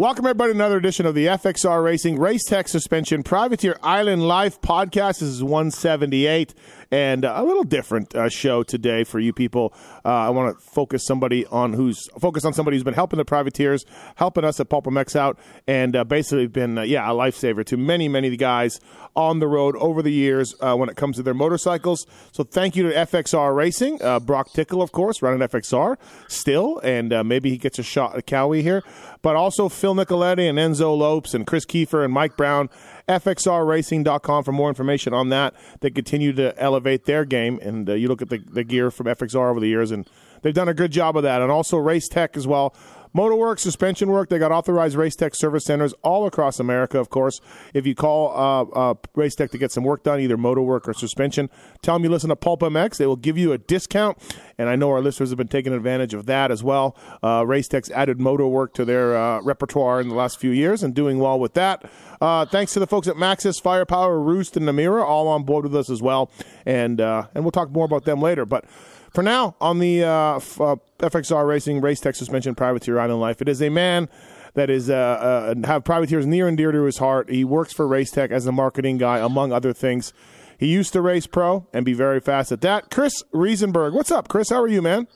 Welcome, everybody, to another edition of the FXR Racing Race Tech Suspension Privateer Island Life podcast. This is 178 and uh, a little different uh, show today for you people. Uh, I want to focus somebody on who's focus on somebody who's been helping the privateers, helping us at PulpMX out, and uh, basically been uh, yeah a lifesaver to many many of the guys on the road over the years uh, when it comes to their motorcycles. So thank you to FXR Racing, Brock Tickle, of course, running FXR still, and maybe he gets a shot at Cowie here, but also Phil Nicoletti and Enzo Lopes and Chris Kiefer and Mike Brown FXRRacing.com for more information on that. They continue to elevate their game, and uh, you look at the, the gear from FXR over the years, and they've done a good job of that. And also Race Tech as well. Motorwork, suspension work, they got authorized Race Tech service centers all across America, of course. If you call uh, uh, Race Tech to get some work done, either motor work or suspension, tell them you listen to Pulp MX. They will give you a discount, and I know our listeners have been taking advantage of that as well. Uh, Race Tech's added motor work to their uh, repertoire in the last few years and doing well with that. Uh, thanks to the folks at Maxxis, Firepower, Roost, and Namura, all on board with us as well. And, uh, and we'll talk more about them later. But for now, on the uh, uh, FXR Racing Race Tech Suspension Privateer Island Life, it is a man that is uh, uh, have privateers near and dear to his heart. He works for Race Tech as a marketing guy, among other things. He used to race pro and be very fast at that. Chris Riesenberg, what's up, Chris? How are you, man?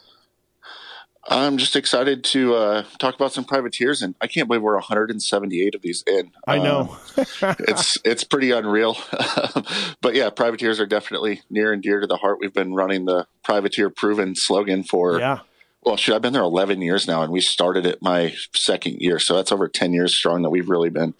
I'm just excited to uh, talk about some privateers, and I can't believe we're 178 of these in. I know um, it's it's pretty unreal, but yeah, privateers are definitely near and dear to the heart. We've been running the privateer proven slogan for yeah. Well, shoot, I've been there 11 years now, and we started it my second year, so that's over 10 years strong that we've really been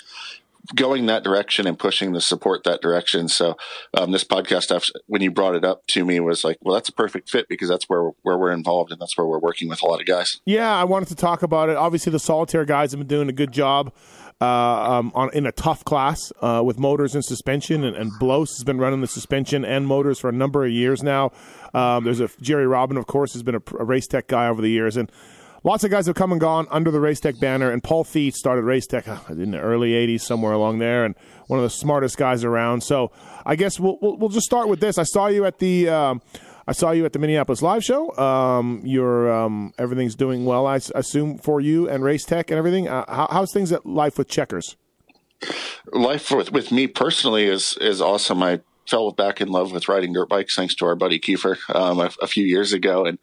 going that direction and pushing the support that direction. So um, this podcast, when you brought it up to me, was like, well, that's a perfect fit because that's where where we're involved and that's where we're working with a lot of guys. Yeah, I wanted to talk about it. Obviously, the solitaire guys have been doing a good job. Uh, um, on, in a tough class uh, with motors and suspension, and, and Blose has been running the suspension and motors for a number of years now. Um, there's a Jerry Robin, of course, has been a, a race tech guy over the years, and lots of guys have come and gone under the Race Tech banner. And Paul Thede started Race Tech uh, in the early '80s, somewhere along there, and one of the smartest guys around. So I guess we'll we'll, we'll just start with this. I saw you at the. Um, I saw you at the Minneapolis live show. Um, your um, everything's doing well, I assume, for you and Race Tech and everything. Uh, how, how's things at life with Checkers? Life with, with me personally is is awesome. I fell back in love with riding dirt bikes thanks to our buddy Kiefer um, a, a, few years ago, and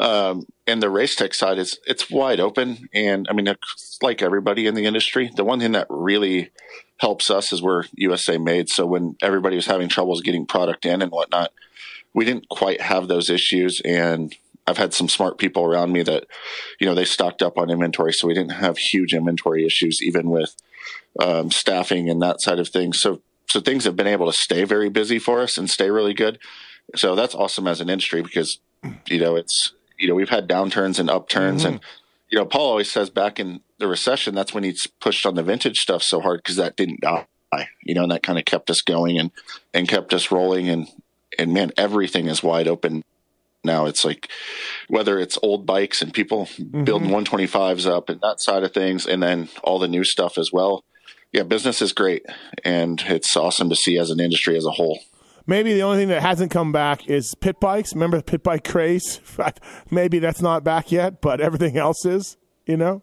um, and the race tech side is it's wide open. And I mean, it's like everybody in the industry, the one thing that really helps us is we're USA made. So when everybody was having troubles getting product in and whatnot, we didn't quite have those issues. And I've had some smart people around me that, you know, they stocked up on inventory. So we didn't have huge inventory issues, even with um, staffing and that side of things. So, so things have been able to stay very busy for us and stay really good. So that's awesome as an industry because, you know, it's, you know, we've had downturns and upturns mm-hmm. and, you know, Paul always says back in the recession, that's when he's pushed on the vintage stuff so hard because that didn't die, you know, and that kind of kept us going and, and kept us rolling. And, and man, everything is wide open now. It's like whether it's old bikes and people mm-hmm. building 125s up and that side of things, and then all the new stuff as well. Yeah, business is great, and it's awesome to see as an industry as a whole. Maybe the only thing that hasn't come back is pit bikes. Remember the pit bike craze? Maybe that's not back yet, but everything else is. You know?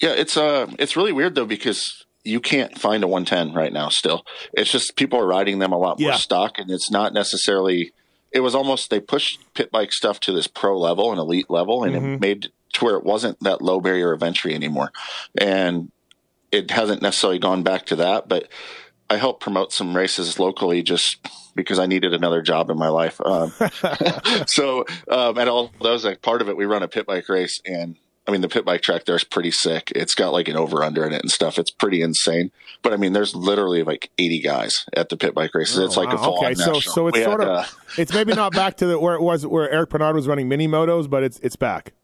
Yeah, it's uh, it's really weird though because you can't find a 110 right now. Still, it's just people are riding them a lot more yeah. stock, and it's not necessarily. It was almost they pushed pit bike stuff to this pro level and elite level, and mm-hmm. it made to where it wasn't that low barrier of entry anymore, and it hasn't necessarily gone back to that, but I help promote some races locally just because I needed another job in my life. Um, so, um, and all those, like part of it, we run a pit bike race and I mean, the pit bike track there is pretty sick. It's got like an over under in it and stuff. It's pretty insane. But I mean, there's literally like 80 guys at the pit bike races. Oh, it's like wow. a full okay. So, so it's we sort had, of, uh, it's maybe not back to the, where it was, where Eric Bernard was running mini motos, but it's, it's back.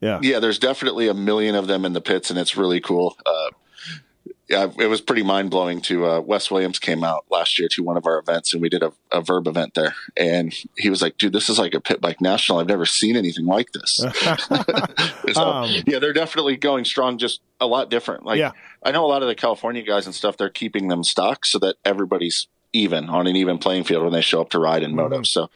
Yeah. Yeah. There's definitely a million of them in the pits and it's really cool. Uh, yeah, it was pretty mind blowing. To uh, Wes Williams came out last year to one of our events, and we did a, a, verb event there. And he was like, "Dude, this is like a pit bike national. I've never seen anything like this." so, um, yeah, they're definitely going strong, just a lot different. Like, yeah. I know a lot of the California guys and stuff. They're keeping them stock so that everybody's even on an even playing field when they show up to ride in mm-hmm. moto. So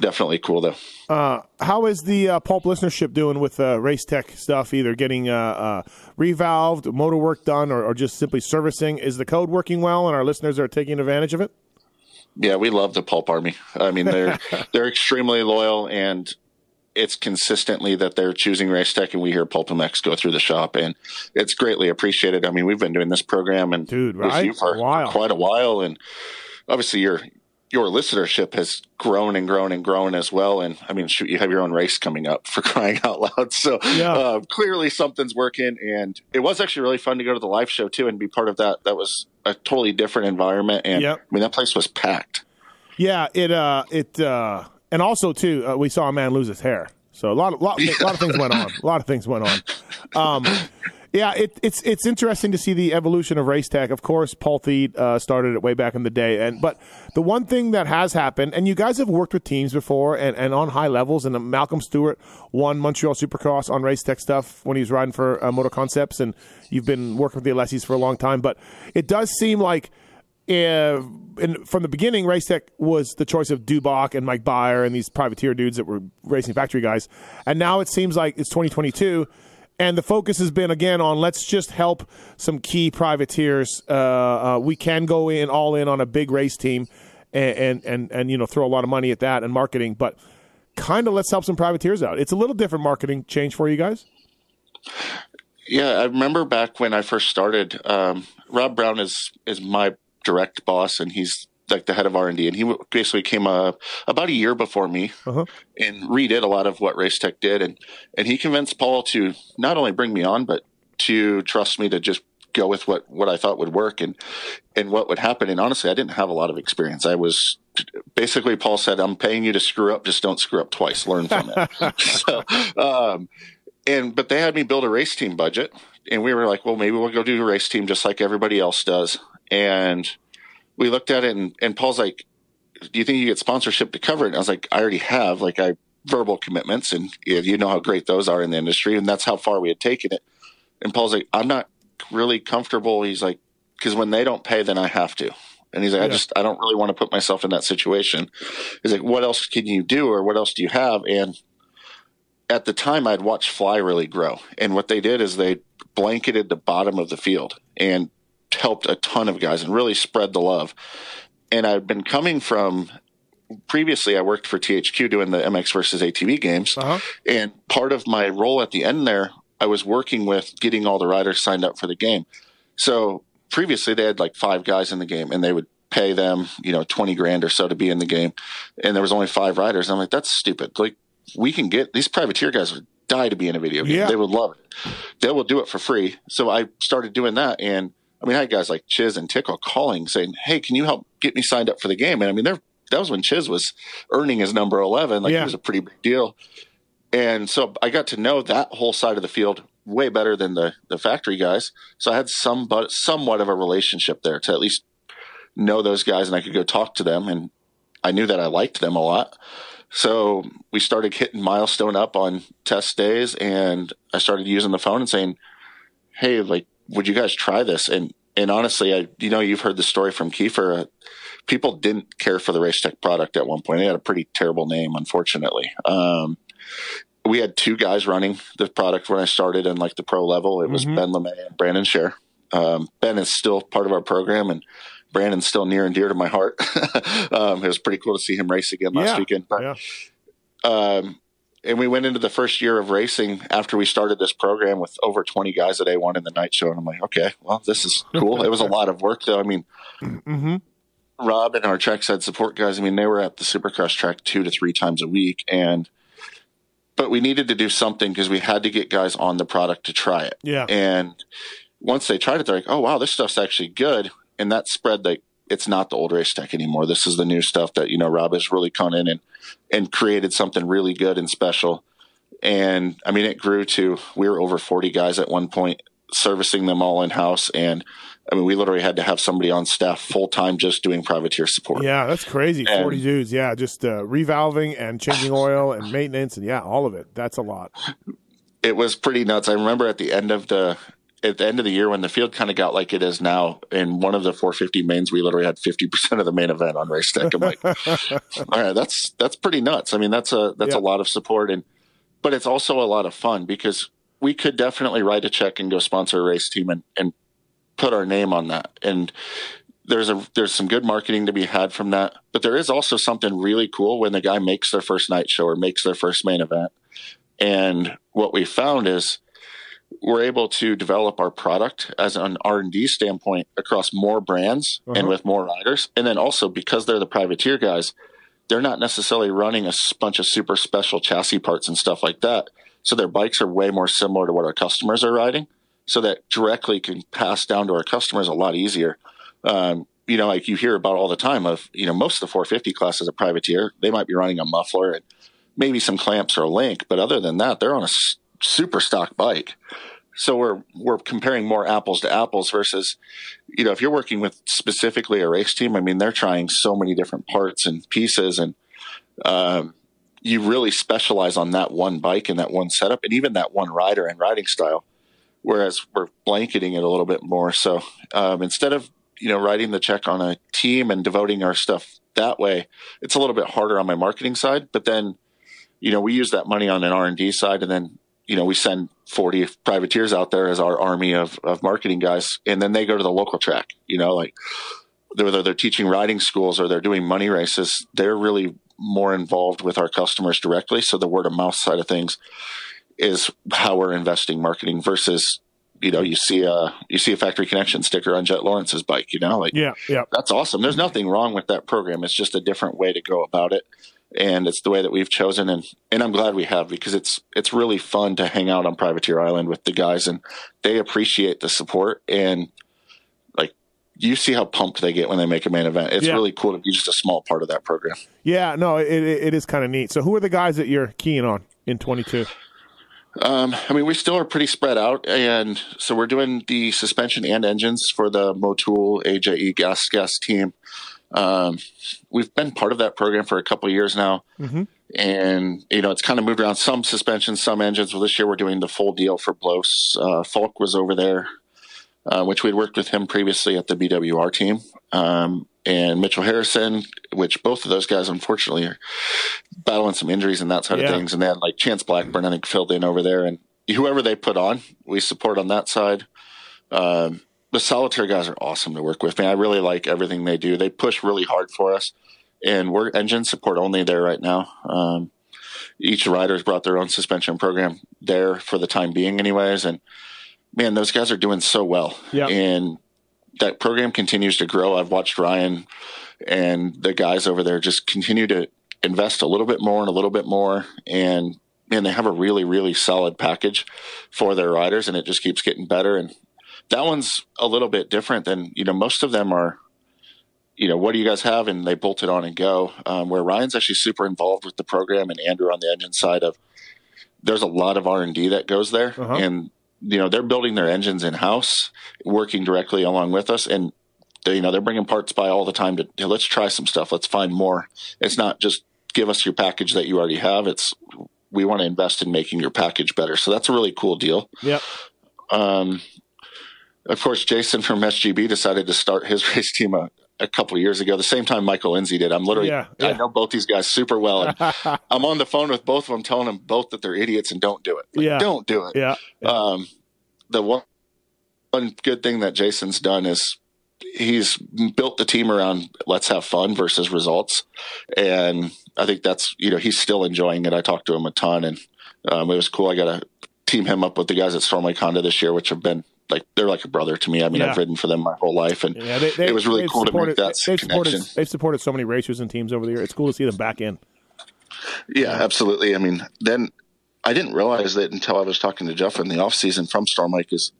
definitely cool though. Uh, how is the uh, pulp listenership doing with uh, race tech stuff? Either getting uh, uh, revalved, motor work done, or, or, just simply servicing. Is the code working well, and our listeners are taking advantage of it? Yeah, we love the pulp army. I mean, they're they're extremely loyal, and it's consistently that they're choosing race tech, and we hear Pulp PulpMX go through the shop, and it's greatly appreciated. I mean, we've been doing this program and Dude, right? for a quite a while, and obviously you're your listenership has grown and grown and grown as well. And I mean, shoot, you have your own race coming up for crying out loud. So yeah. uh, clearly something's working. And it was actually really fun to go to the live show too and be part of that. That was a totally different environment. And yep. I mean, that place was packed. Yeah, it, uh, it, uh, and also too, uh, we saw a man lose his hair. So a lot of, lot, yeah. a lot of things went on. A lot of things went on. Um, yeah, it, it's it's interesting to see the evolution of race tech. Of course, Paul Thede uh, started it way back in the day, and but the one thing that has happened, and you guys have worked with teams before and, and on high levels, and Malcolm Stewart won Montreal Supercross on race tech stuff when he was riding for uh, Motor Concepts, and you've been working with the Alessis for a long time. But it does seem like. Uh, and from the beginning, Race Tech was the choice of Dubach and Mike Beyer and these privateer dudes that were racing factory guys. And now it seems like it's 2022 and the focus has been again on let's just help some key privateers. Uh, uh, we can go in all in on a big race team, and, and and and, you know throw a lot of money at that and marketing, but kind of let's help some privateers out. It's a little different marketing change for you guys. Yeah, I remember back when I first started. Um, Rob Brown is is my direct boss, and he's like the head of R and D, and he basically came uh, about a year before me uh-huh. and redid a lot of what Race Tech did, and and he convinced Paul to not only bring me on, but to trust me to just go with what what I thought would work and and what would happen. And honestly, I didn't have a lot of experience. I was basically Paul said, "I'm paying you to screw up, just don't screw up twice. Learn from it." so, um, and but they had me build a race team budget, and we were like, "Well, maybe we'll go do a race team just like everybody else does." And we looked at it and, and Paul's like, do you think you get sponsorship to cover it? And I was like, I already have like I verbal commitments and you know how great those are in the industry. And that's how far we had taken it. And Paul's like, I'm not really comfortable. He's like, cause when they don't pay, then I have to. And he's like, yeah. I just, I don't really want to put myself in that situation. He's like, what else can you do? Or what else do you have? And at the time I'd watched fly really grow. And what they did is they blanketed the bottom of the field and helped a ton of guys and really spread the love. And I've been coming from previously I worked for THQ doing the MX versus ATV games. Uh-huh. And part of my role at the end there, I was working with getting all the riders signed up for the game. So previously they had like five guys in the game and they would pay them, you know, 20 grand or so to be in the game. And there was only five riders. And I'm like, that's stupid. Like we can get these privateer guys would die to be in a video game. Yeah. They would love it. They will do it for free. So I started doing that and I mean, I had guys like Chiz and Tickle calling saying, "Hey, can you help get me signed up for the game?" And I mean, that was when Chiz was earning his number eleven. Like yeah. it was a pretty big deal. And so I got to know that whole side of the field way better than the the factory guys. So I had some but somewhat of a relationship there to at least know those guys, and I could go talk to them, and I knew that I liked them a lot. So we started hitting milestone up on test days, and I started using the phone and saying, "Hey, like." Would you guys try this? And and honestly, I you know you've heard the story from Kiefer. Uh, people didn't care for the Race Tech product at one point. They had a pretty terrible name, unfortunately. Um, we had two guys running the product when I started in like the pro level. It was mm-hmm. Ben LaMay and Brandon Scharer. Um, ben is still part of our program, and Brandon's still near and dear to my heart. um, it was pretty cool to see him race again last yeah. weekend. But, yeah. um, and we went into the first year of racing after we started this program with over 20 guys at A1 in the night show. And I'm like, okay, well, this is cool. it was a lot of work, though. I mean, mm-hmm. Rob and our trackside support guys, I mean, they were at the supercross track two to three times a week. And, but we needed to do something because we had to get guys on the product to try it. Yeah. And once they tried it, they're like, oh, wow, this stuff's actually good. And that spread like, it's not the old race tech anymore. This is the new stuff that, you know, Rob has really come in and, and created something really good and special. And I mean, it grew to, we were over 40 guys at one point servicing them all in house. And I mean, we literally had to have somebody on staff full time just doing privateer support. Yeah, that's crazy. And, 40 dudes. Yeah. Just uh, revalving and changing oil and maintenance. And yeah, all of it. That's a lot. It was pretty nuts. I remember at the end of the, at the end of the year when the field kind of got like it is now, in one of the 450 mains, we literally had 50 percent of the main event on race tech. I'm like, all right, that's that's pretty nuts. I mean, that's a that's yeah. a lot of support, and but it's also a lot of fun because we could definitely write a check and go sponsor a race team and, and put our name on that. And there's a there's some good marketing to be had from that. But there is also something really cool when the guy makes their first night show or makes their first main event. And what we found is we're able to develop our product as an R&D standpoint across more brands uh-huh. and with more riders. And then also because they're the privateer guys, they're not necessarily running a bunch of super special chassis parts and stuff like that. So their bikes are way more similar to what our customers are riding. So that directly can pass down to our customers a lot easier. Um, you know, like you hear about all the time of, you know, most of the 450 class is a privateer. They might be running a muffler and maybe some clamps or a link, but other than that, they're on a super stock bike. So we're we're comparing more apples to apples versus, you know, if you're working with specifically a race team, I mean, they're trying so many different parts and pieces, and um, you really specialize on that one bike and that one setup, and even that one rider and riding style. Whereas we're blanketing it a little bit more. So um, instead of you know writing the check on a team and devoting our stuff that way, it's a little bit harder on my marketing side. But then, you know, we use that money on an R and D side, and then you know, we send 40 privateers out there as our army of, of marketing guys, and then they go to the local track, you know, like whether they're teaching riding schools or they're doing money races, they're really more involved with our customers directly. So the word of mouth side of things is how we're investing marketing versus, you know, you see a, you see a factory connection sticker on Jet Lawrence's bike, you know, like, yeah, yeah, that's awesome. There's nothing wrong with that program. It's just a different way to go about it and it's the way that we've chosen and and I'm glad we have because it's it's really fun to hang out on Privateer Island with the guys and they appreciate the support and like you see how pumped they get when they make a main event. It's yeah. really cool to be just a small part of that program. Yeah, no, it it is kind of neat. So who are the guys that you're keying on in 22? Um, I mean, we still are pretty spread out, and so we're doing the suspension and engines for the Motul AJE gas gas team. Um, we've been part of that program for a couple of years now. Mm-hmm. And, you know, it's kind of moved around some suspensions, some engines. Well, this year we're doing the full deal for Blose. Uh, Falk was over there, uh, which we'd worked with him previously at the BWR team. Um, and Mitchell Harrison, which both of those guys unfortunately are battling some injuries and that side yeah. of things. And then like Chance Blackburn, I think filled in over there and whoever they put on, we support on that side. Um, the solitaire guys are awesome to work with. Man, I really like everything they do. They push really hard for us, and we're engine support only there right now. Um, each rider's brought their own suspension program there for the time being, anyways. And man, those guys are doing so well. Yeah. And that program continues to grow. I've watched Ryan and the guys over there just continue to invest a little bit more and a little bit more. And man, they have a really, really solid package for their riders, and it just keeps getting better. And that one's a little bit different than you know most of them are you know what do you guys have? And they bolt it on and go. Um, where ryan's actually super involved with the program and andrew on the engine side of there's a lot of r&d that goes there. Uh-huh. and you know they're building their engines in house working directly along with us. And they, you know they're bringing parts by all the time to, to let's try some stuff. Let's find more. It's not just give us your package that you already have. It's we want to invest in making your package better. So that's a really cool deal. Yeah. Um, of course, Jason from SGB decided to start his race team a, a couple of years ago, the same time Michael Lindsay did. I'm literally, yeah, yeah. I know both these guys super well. And I'm on the phone with both of them, telling them both that they're idiots and don't do it. Like, yeah. Don't do it. Yeah. yeah. Um, the one, one good thing that Jason's done is he's built the team around let's have fun versus results. And I think that's, you know, he's still enjoying it. I talked to him a ton and um, it was cool. I got to team him up with the guys at Storm Lake Honda this year, which have been like they're like a brother to me. I mean, yeah. I've ridden for them my whole life, and yeah, they, they, it was really cool to make that they've connection. Supported, they've supported so many racers and teams over the year. It's cool to see them back in. Yeah, absolutely. I mean, then I didn't realize that until I was talking to Jeff in the off season from Storm Lake is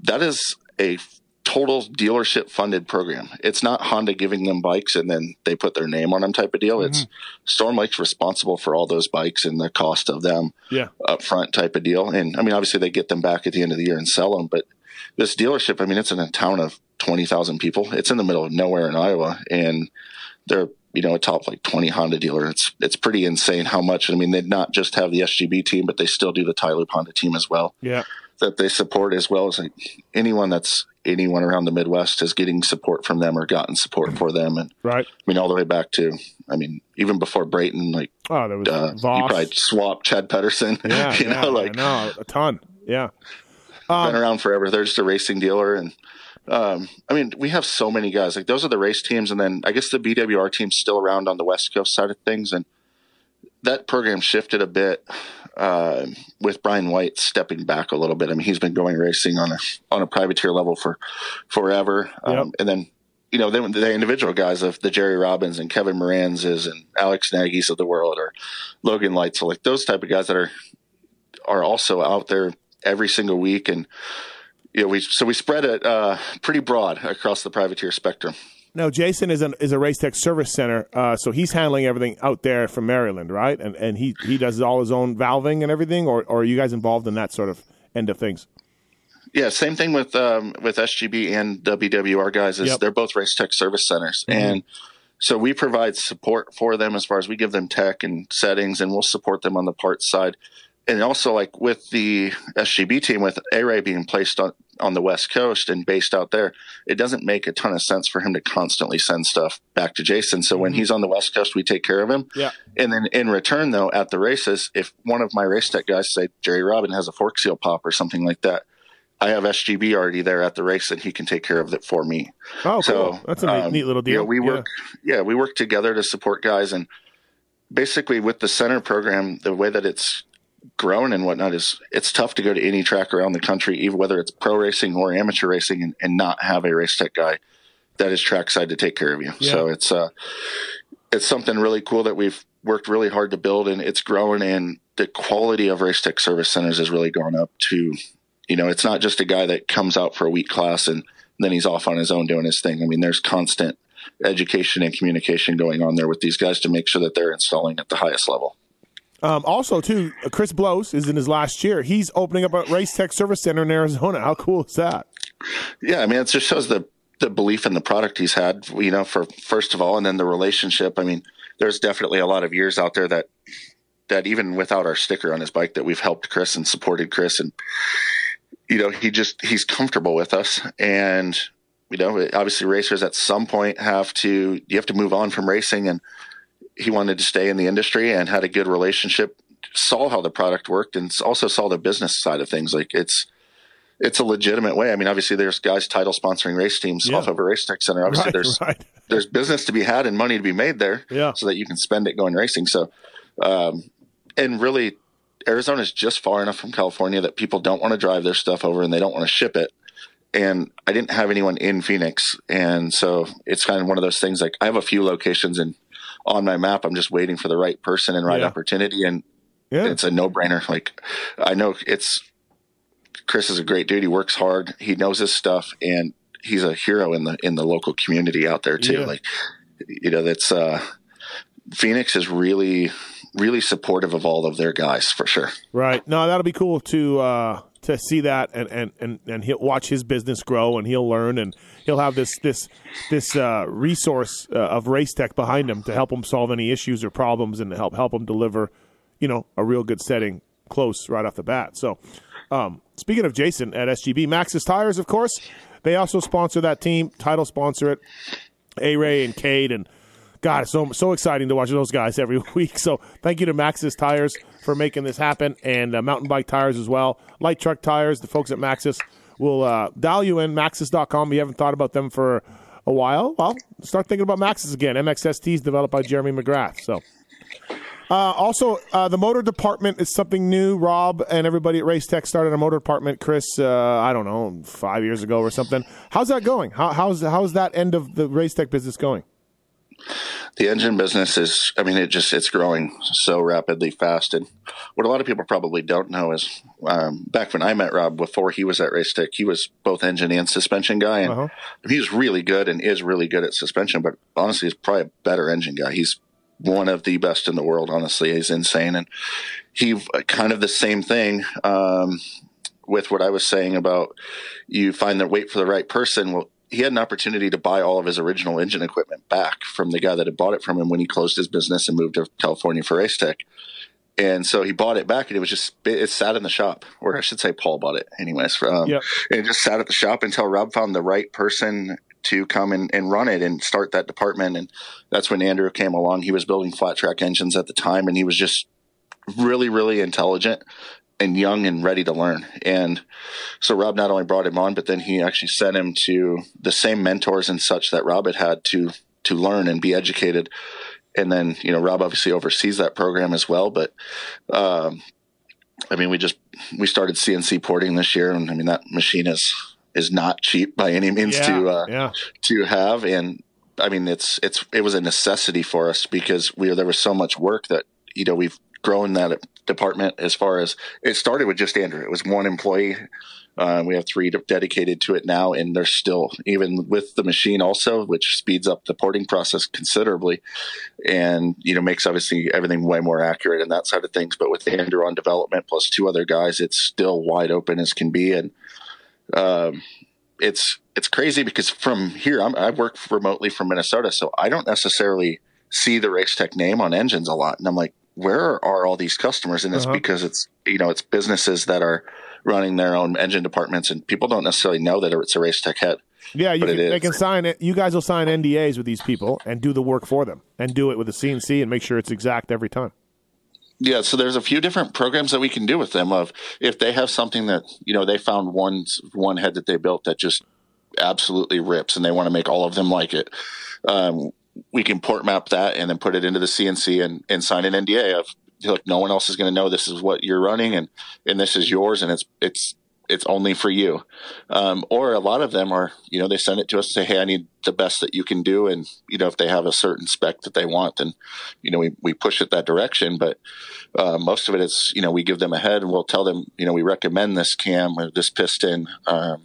that is a total dealership funded program. It's not Honda giving them bikes and then they put their name on them type of deal. Mm-hmm. It's Storm Lake's responsible for all those bikes and the cost of them yeah. up front type of deal. And I mean, obviously they get them back at the end of the year and sell them, but this dealership, I mean, it's in a town of 20,000 people. It's in the middle of nowhere in Iowa and they're, you know, a top like 20 Honda dealer. It's, it's pretty insane how much, I mean, they not just have the SGB team, but they still do the Tyler Honda team as well. Yeah. that they support as well as like, anyone that's anyone around the Midwest is getting support from them or gotten support for them. And right. I mean, all the way back to, I mean, even before Brayton, like, oh, there was uh, you probably swapped Chad Pedersen. Yeah, you yeah, know, like no, a ton. Yeah. Um, been around forever. They're just a racing dealer. And, um, I mean, we have so many guys. Like those are the race teams, and then I guess the BWR team's still around on the West Coast side of things, and that program shifted a bit uh, with Brian White stepping back a little bit. I mean, he's been going racing on a on a privateer level for forever, um, yep. and then you know then the individual guys of the Jerry Robins and Kevin Moranzes and Alex Nagy's of the world, or Logan Lights, so like those type of guys that are are also out there every single week and you know, we so we spread it uh, pretty broad across the privateer spectrum. Now, Jason is an is a Racetech service center, uh, so he's handling everything out there from Maryland, right? And and he he does all his own valving and everything, or, or are you guys involved in that sort of end of things? Yeah, same thing with um, with SGB and WWR guys. Is yep. they're both race tech service centers, mm-hmm. and so we provide support for them as far as we give them tech and settings, and we'll support them on the parts side and also like with the SGB team with A-Ray being placed on, on the West Coast and based out there, it doesn't make a ton of sense for him to constantly send stuff back to Jason. So mm-hmm. when he's on the West Coast, we take care of him. Yeah. And then in return though, at the races, if one of my race tech guys say Jerry Robin has a fork seal pop or something like that, I have SGB already there at the race and he can take care of it for me. Oh, so, cool. That's a neat, um, neat little deal. Know, we work, yeah. yeah, we work together to support guys and basically with the center program, the way that it's grown and whatnot is it's tough to go to any track around the country, even whether it's pro racing or amateur racing, and, and not have a race tech guy that is trackside to take care of you. Yeah. So it's uh, it's something really cool that we've worked really hard to build, and it's growing. And the quality of race tech service centers has really gone up. To you know, it's not just a guy that comes out for a week class and then he's off on his own doing his thing. I mean, there's constant education and communication going on there with these guys to make sure that they're installing at the highest level. Um, also, too, Chris Blose is in his last year. He's opening up a race tech service center in Arizona. How cool is that? Yeah, I mean, it just shows the the belief in the product he's had. You know, for first of all, and then the relationship. I mean, there's definitely a lot of years out there that that even without our sticker on his bike, that we've helped Chris and supported Chris, and you know, he just he's comfortable with us, and you know, obviously racers at some point have to you have to move on from racing and he wanted to stay in the industry and had a good relationship, saw how the product worked, and also saw the business side of things. Like it's it's a legitimate way. I mean, obviously, there's guys title sponsoring race teams yeah. off of a race tech center. Obviously, right, there's right. there's business to be had and money to be made there, yeah. so that you can spend it going racing. So, um, and really, Arizona is just far enough from California that people don't want to drive their stuff over and they don't want to ship it. And I didn't have anyone in Phoenix, and so it's kind of one of those things. Like I have a few locations in on my map. I'm just waiting for the right person and right yeah. opportunity. And yeah. it's a no brainer. Like I know it's Chris is a great dude. He works hard. He knows his stuff and he's a hero in the, in the local community out there too. Yeah. Like, you know, that's, uh, Phoenix is really, really supportive of all of their guys for sure. Right. No, that'll be cool to, uh, to see that and, and, and, and he'll watch his business grow and he'll learn and he'll have this this this uh, resource uh, of race tech behind him to help him solve any issues or problems and to help help him deliver you know a real good setting close right off the bat. So um, speaking of Jason at SGB Maxxis Tires of course they also sponsor that team. Title sponsor it. A Ray and Cade and God, it's so so exciting to watch those guys every week. So thank you to Maxxis Tires for making this happen, and uh, mountain bike tires as well, light truck tires. The folks at Maxxis will uh, dial you in maxxis.com. If you haven't thought about them for a while, well, start thinking about Maxxis again. MXST is developed by Jeremy McGrath. So. Uh, also, uh, the motor department is something new. Rob and everybody at Race Tech started a motor department. Chris, uh, I don't know, five years ago or something. How's that going? How, how's how's that end of the Race Tech business going? The engine business is, I mean, it just, it's growing so rapidly fast. And what a lot of people probably don't know is um, back when I met Rob before he was at Racetech, he was both engine and suspension guy. And uh-huh. he's really good and is really good at suspension, but honestly, he's probably a better engine guy. He's one of the best in the world, honestly. He's insane. And he uh, kind of the same thing. Um, with what I was saying about you find that wait for the right person. Well, he had an opportunity to buy all of his original engine equipment back from the guy that had bought it from him when he closed his business and moved to California for Racetech. and so he bought it back, and it was just it sat in the shop, or I should say, Paul bought it, anyways. Um, yep. And it just sat at the shop until Rob found the right person to come and, and run it and start that department. And that's when Andrew came along. He was building flat track engines at the time, and he was just really, really intelligent and young and ready to learn. And so Rob not only brought him on, but then he actually sent him to the same mentors and such that Rob had had to to learn and be educated and then you know Rob obviously oversees that program as well. But um, I mean, we just we started CNC porting this year, and I mean that machine is is not cheap by any means yeah, to uh, yeah. to have, and I mean it's it's it was a necessity for us because we there was so much work that you know we've grown that department as far as it started with just Andrew. It was one employee uh, we have three dedicated to it now, and they're still even with the machine also, which speeds up the porting process considerably, and you know makes obviously everything way more accurate and that side of things. But with Andrew on development plus two other guys, it's still wide open as can be, and um, it's it's crazy because from here I'm, I work remotely from Minnesota, so I don't necessarily see the race tech name on engines a lot, and I'm like, where are all these customers? And it's uh-huh. because it's you know it's businesses that are running their own engine departments, and people don't necessarily know that it's a Racetech head. Yeah, you can, they can sign it. You guys will sign NDAs with these people and do the work for them, and do it with a CNC and make sure it's exact every time. Yeah, so there's a few different programs that we can do with them. Of if they have something that you know they found one one head that they built that just absolutely rips, and they want to make all of them like it. Um, we can port map that and then put it into the CNC and, and sign an NDA of like no one else is going to know this is what you're running and and this is yours and it's it's it's only for you. Um, or a lot of them are, you know, they send it to us say, Hey, I need the best that you can do. And, you know, if they have a certain spec that they want, then, you know, we, we push it that direction. But, uh, most of it is, you know, we give them a head and we'll tell them, you know, we recommend this cam or this piston, um,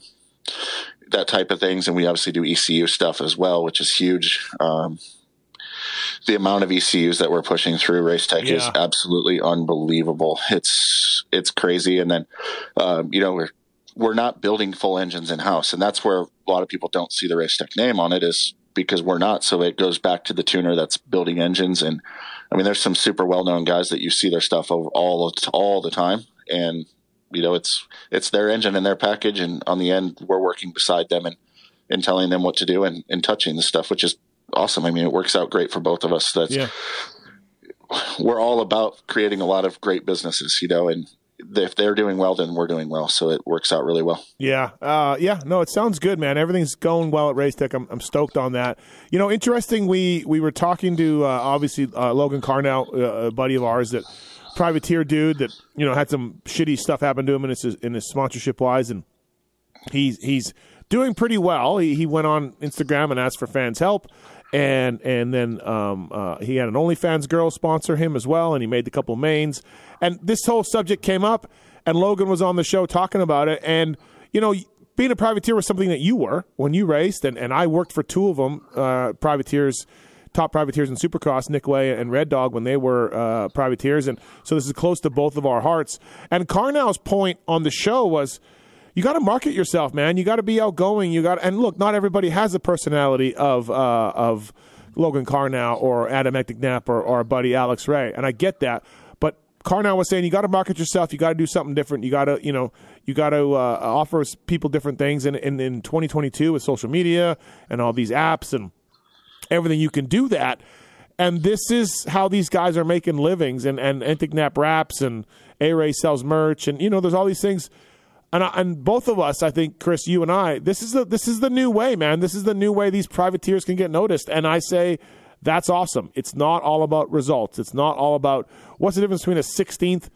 that type of things. And we obviously do ECU stuff as well, which is huge. Um, the amount of ECUs that we're pushing through Racetech yeah. is absolutely unbelievable. It's it's crazy. And then, um, you know, we're we're not building full engines in house, and that's where a lot of people don't see the Racetech name on it is because we're not. So it goes back to the tuner that's building engines, and I mean, there's some super well known guys that you see their stuff over all all the time, and you know, it's it's their engine and their package, and on the end, we're working beside them and and telling them what to do and, and touching the stuff, which is awesome. I mean, it works out great for both of us. That's yeah. we're all about creating a lot of great businesses, you know, and if they're doing well, then we're doing well. So it works out really well. Yeah. Uh, yeah. No, it sounds good, man. Everything's going well at Racetech. I'm, I'm stoked on that. You know, interesting. We, we were talking to, uh, obviously, uh, Logan Karnow, uh, a buddy of ours that privateer dude that, you know, had some shitty stuff happen to him in his, in his sponsorship wise. And he's, he's doing pretty well. He, he went on Instagram and asked for fans help and and then um, uh, he had an OnlyFans girl sponsor him as well, and he made a couple mains. And this whole subject came up, and Logan was on the show talking about it. And you know, being a privateer was something that you were when you raced, and, and I worked for two of them, uh, privateers, top privateers in Supercross, Nick Wey and Red Dog, when they were uh, privateers, and so this is close to both of our hearts. And Karnow's point on the show was you got to market yourself, man. You got to be outgoing. You got and look, not everybody has the personality of uh, of Logan Karnow or Adam Enticknap or, buddy Alex Ray, and I get that. But Karnow was saying you got to market yourself. You got to do something different. You got to you know you got to uh, offer people different things. And, and in 2022 with social media and all these apps and everything, you can do that. And this is how these guys are making livings. And and Enticknap raps and A Ray sells merch, and you know there's all these things and, I, and both of us, I think, Chris, you and I, this is the this is the new way, man. This is the new way these privateers can get noticed. And I say that's awesome. It's not all about results. It's not all about what's the difference between a 16th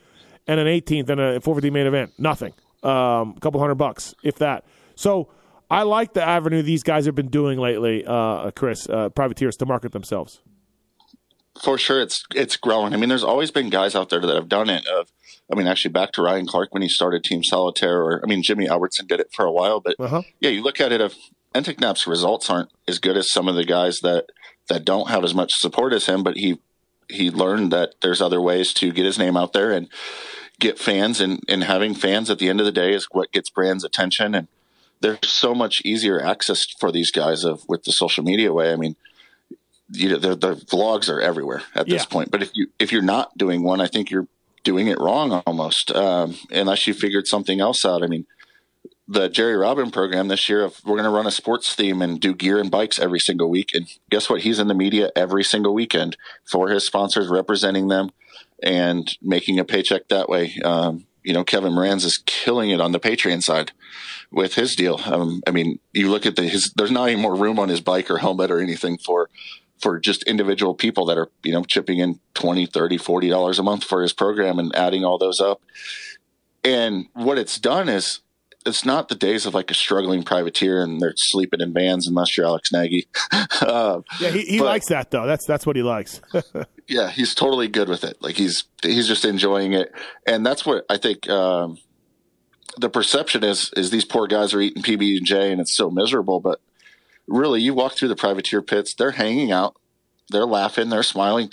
and an 18th and a 450 main event. Nothing. Um, a couple hundred bucks, if that. So I like the avenue these guys have been doing lately, uh, Chris, uh, privateers to market themselves. For sure, it's it's growing. I mean, there's always been guys out there that have done it. Of I mean, actually, back to Ryan Clark when he started Team Solitaire, or I mean, Jimmy Albertson did it for a while. But uh-huh. yeah, you look at it, if Enticknap's results aren't as good as some of the guys that that don't have as much support as him, but he he learned that there's other ways to get his name out there and get fans, and and having fans at the end of the day is what gets brands attention, and there's so much easier access for these guys of with the social media way. I mean you know the, the vlogs are everywhere at this yeah. point but if you if you're not doing one i think you're doing it wrong almost, um, unless you figured something else out. I mean, the Jerry Robin program this year, if we're going to run a sports theme and do gear and bikes every single week. And guess what? He's in the media every single weekend for his sponsors, representing them and making a paycheck that way. Um, you know, Kevin Moranz is killing it on the Patreon side with his deal. Um, I mean, you look at the, his, there's not any more room on his bike or helmet or anything for, for just individual people that are, you know, chipping in 20, 30, 40 dollars a month for his program and adding all those up. And what it's done is it's not the days of like a struggling privateer and they're sleeping in vans unless you're Alex Nagy. uh, yeah, he, he but, likes that though. That's that's what he likes. yeah, he's totally good with it. Like he's he's just enjoying it, and that's what I think. Um, the perception is is these poor guys are eating PB and J and it's so miserable. But really, you walk through the privateer pits, they're hanging out, they're laughing, they're smiling.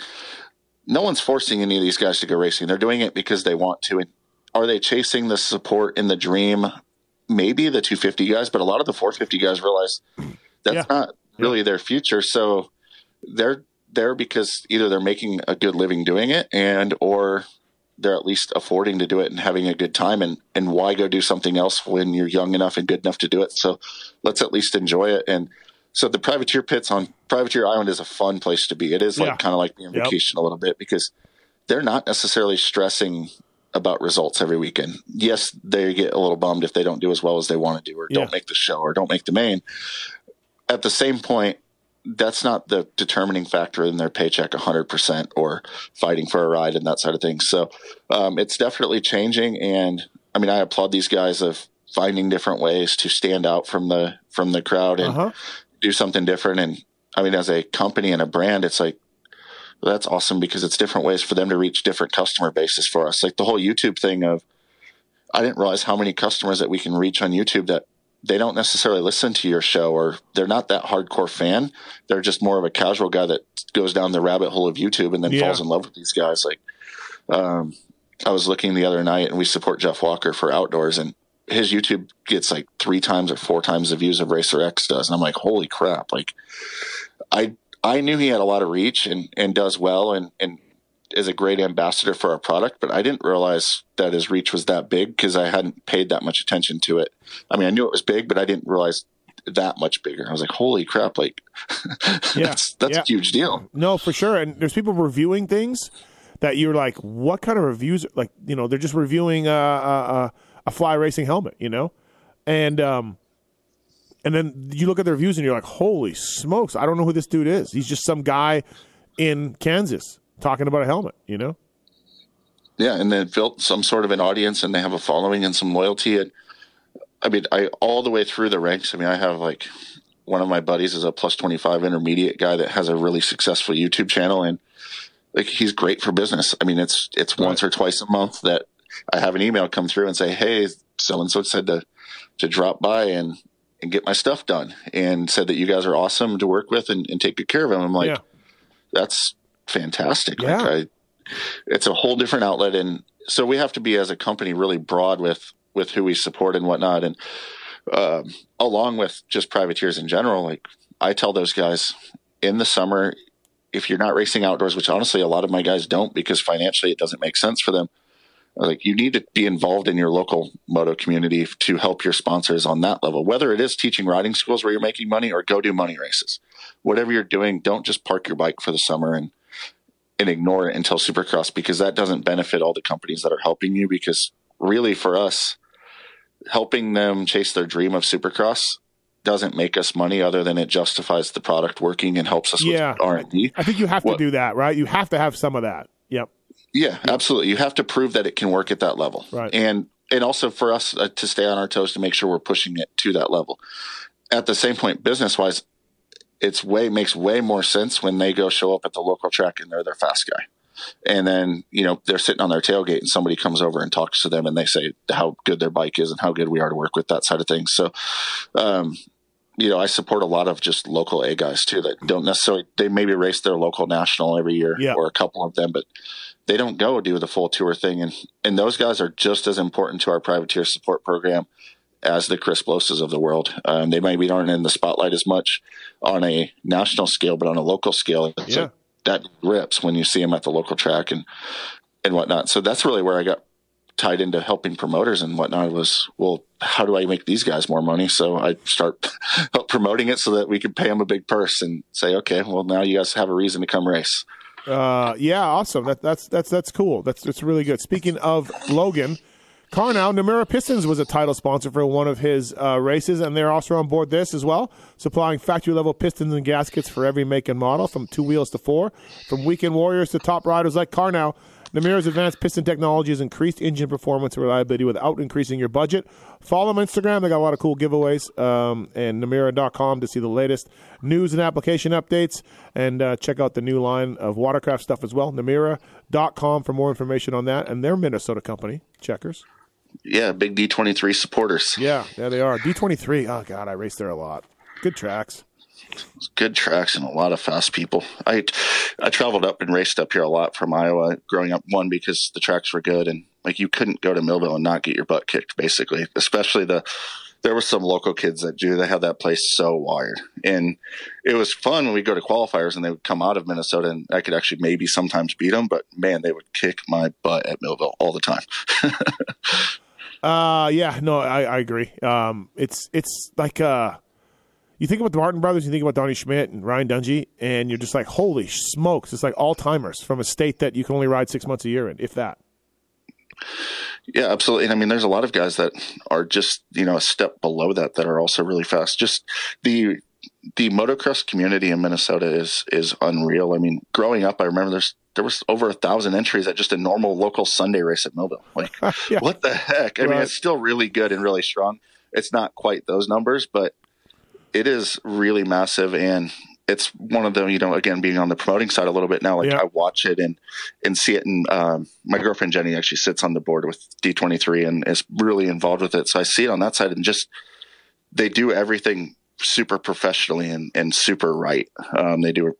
No one's forcing any of these guys to go racing. They're doing it because they want to. And are they chasing the support in the dream maybe the 250 guys, but a lot of the 450 guys realize that's yeah. not really yeah. their future. So they're there because either they're making a good living doing it and or they're at least affording to do it and having a good time and and why go do something else when you're young enough and good enough to do it so let's at least enjoy it and so the privateer pits on privateer island is a fun place to be it is like yeah. kind of like being yep. vacation a little bit because they're not necessarily stressing about results every weekend. Yes, they get a little bummed if they don't do as well as they want to do or yeah. don't make the show or don't make the main. At the same point, that's not the determining factor in their paycheck 100% or fighting for a ride and that side of things. So um, it's definitely changing. And I mean, I applaud these guys of finding different ways to stand out from the, from the crowd and uh-huh. do something different. And I mean, as a company and a brand, it's like, that's awesome because it's different ways for them to reach different customer bases for us. Like the whole YouTube thing of, I didn't realize how many customers that we can reach on YouTube that they don't necessarily listen to your show or they're not that hardcore fan. They're just more of a casual guy that goes down the rabbit hole of YouTube and then yeah. falls in love with these guys. Like, um, I was looking the other night and we support Jeff Walker for outdoors and his YouTube gets like three times or four times the views of Racer X does. And I'm like, holy crap. Like I I knew he had a lot of reach and, and does well and, and is a great ambassador for our product, but I didn't realize that his reach was that big because I hadn't paid that much attention to it. I mean, I knew it was big, but I didn't realize that much bigger. I was like, holy crap, like yeah, that's, that's yeah. a huge deal. No, for sure. And there's people reviewing things that you're like, what kind of reviews? Like, you know, they're just reviewing a, a, a fly racing helmet, you know? And, um, and then you look at the reviews and you're like, holy smokes, I don't know who this dude is. He's just some guy in Kansas talking about a helmet, you know? Yeah, and then built some sort of an audience and they have a following and some loyalty. And I mean, I all the way through the ranks. I mean, I have like one of my buddies is a plus 25 intermediate guy that has a really successful YouTube channel and like he's great for business. I mean, it's it's right. once or twice a month that I have an email come through and say, "Hey, so and so said to to drop by and and get my stuff done and said that you guys are awesome to work with and, and take good care of them. I'm like, yeah. that's fantastic. Yeah. Like I, it's a whole different outlet. And so we have to be as a company really broad with, with who we support and whatnot. And, um, along with just privateers in general, like I tell those guys in the summer, if you're not racing outdoors, which honestly a lot of my guys don't because financially it doesn't make sense for them like you need to be involved in your local moto community to help your sponsors on that level whether it is teaching riding schools where you're making money or go do money races whatever you're doing don't just park your bike for the summer and and ignore it until supercross because that doesn't benefit all the companies that are helping you because really for us helping them chase their dream of supercross doesn't make us money other than it justifies the product working and helps us yeah. with R&D. I think you have to do that, right? You have to have some of that. Yep. Yeah, absolutely. You have to prove that it can work at that level, right? And and also for us uh, to stay on our toes to make sure we're pushing it to that level. At the same point, business wise, it's way makes way more sense when they go show up at the local track and they're their fast guy, and then you know they're sitting on their tailgate and somebody comes over and talks to them and they say how good their bike is and how good we are to work with that side of things. So, um, you know, I support a lot of just local A guys too that don't necessarily they maybe race their local national every year yeah. or a couple of them, but they don't go do the full tour thing. And, and those guys are just as important to our privateer support program as the Chris Bloses of the world. Um, they maybe aren't in the spotlight as much on a national scale, but on a local scale, yeah. that rips when you see them at the local track. And and whatnot. So that's really where I got tied into helping promoters and whatnot was, well, how do I make these guys more money? So I start promoting it so that we could pay them a big purse and say, okay, well, now you guys have a reason to come race. Uh, yeah, awesome. That, that's that's that's cool. That's that's really good. Speaking of Logan, Karnow, Namura Pistons was a title sponsor for one of his uh, races, and they're also on board this as well, supplying factory level pistons and gaskets for every make and model, from two wheels to four, from weekend warriors to top riders like Karnow. Namura's advanced piston technology has increased engine performance and reliability without increasing your budget. Follow them on Instagram. They got a lot of cool giveaways. Um, and Namura.com to see the latest news and application updates. And uh, check out the new line of watercraft stuff as well. Namura.com for more information on that. And their Minnesota company, Checkers. Yeah, big D23 supporters. Yeah, yeah, they are. D23. Oh, God, I raced there a lot. Good tracks good tracks and a lot of fast people. I I traveled up and raced up here a lot from Iowa growing up. One because the tracks were good and like you couldn't go to Millville and not get your butt kicked. Basically, especially the there were some local kids that do. They had that place so wired, and it was fun when we go to qualifiers and they would come out of Minnesota and I could actually maybe sometimes beat them, but man, they would kick my butt at Millville all the time. uh yeah, no, I, I agree. Um, it's it's like uh you think about the Martin brothers, you think about Donny Schmit and Ryan Dungey, and you're just like, holy smokes! It's like all timers from a state that you can only ride six months a year in, if that. Yeah, absolutely. And I mean, there's a lot of guys that are just you know a step below that that are also really fast. Just the the motocross community in Minnesota is is unreal. I mean, growing up, I remember there's there was over a thousand entries at just a normal local Sunday race at Millville. Like, yeah. what the heck? I right. mean, it's still really good and really strong. It's not quite those numbers, but it is really massive and it's one of them, you know, again, being on the promoting side a little bit now, like yeah. I watch it and, and see it. And, um, my girlfriend Jenny actually sits on the board with D23 and is really involved with it. So I see it on that side and just, they do everything super professionally and, and super right. Um, they do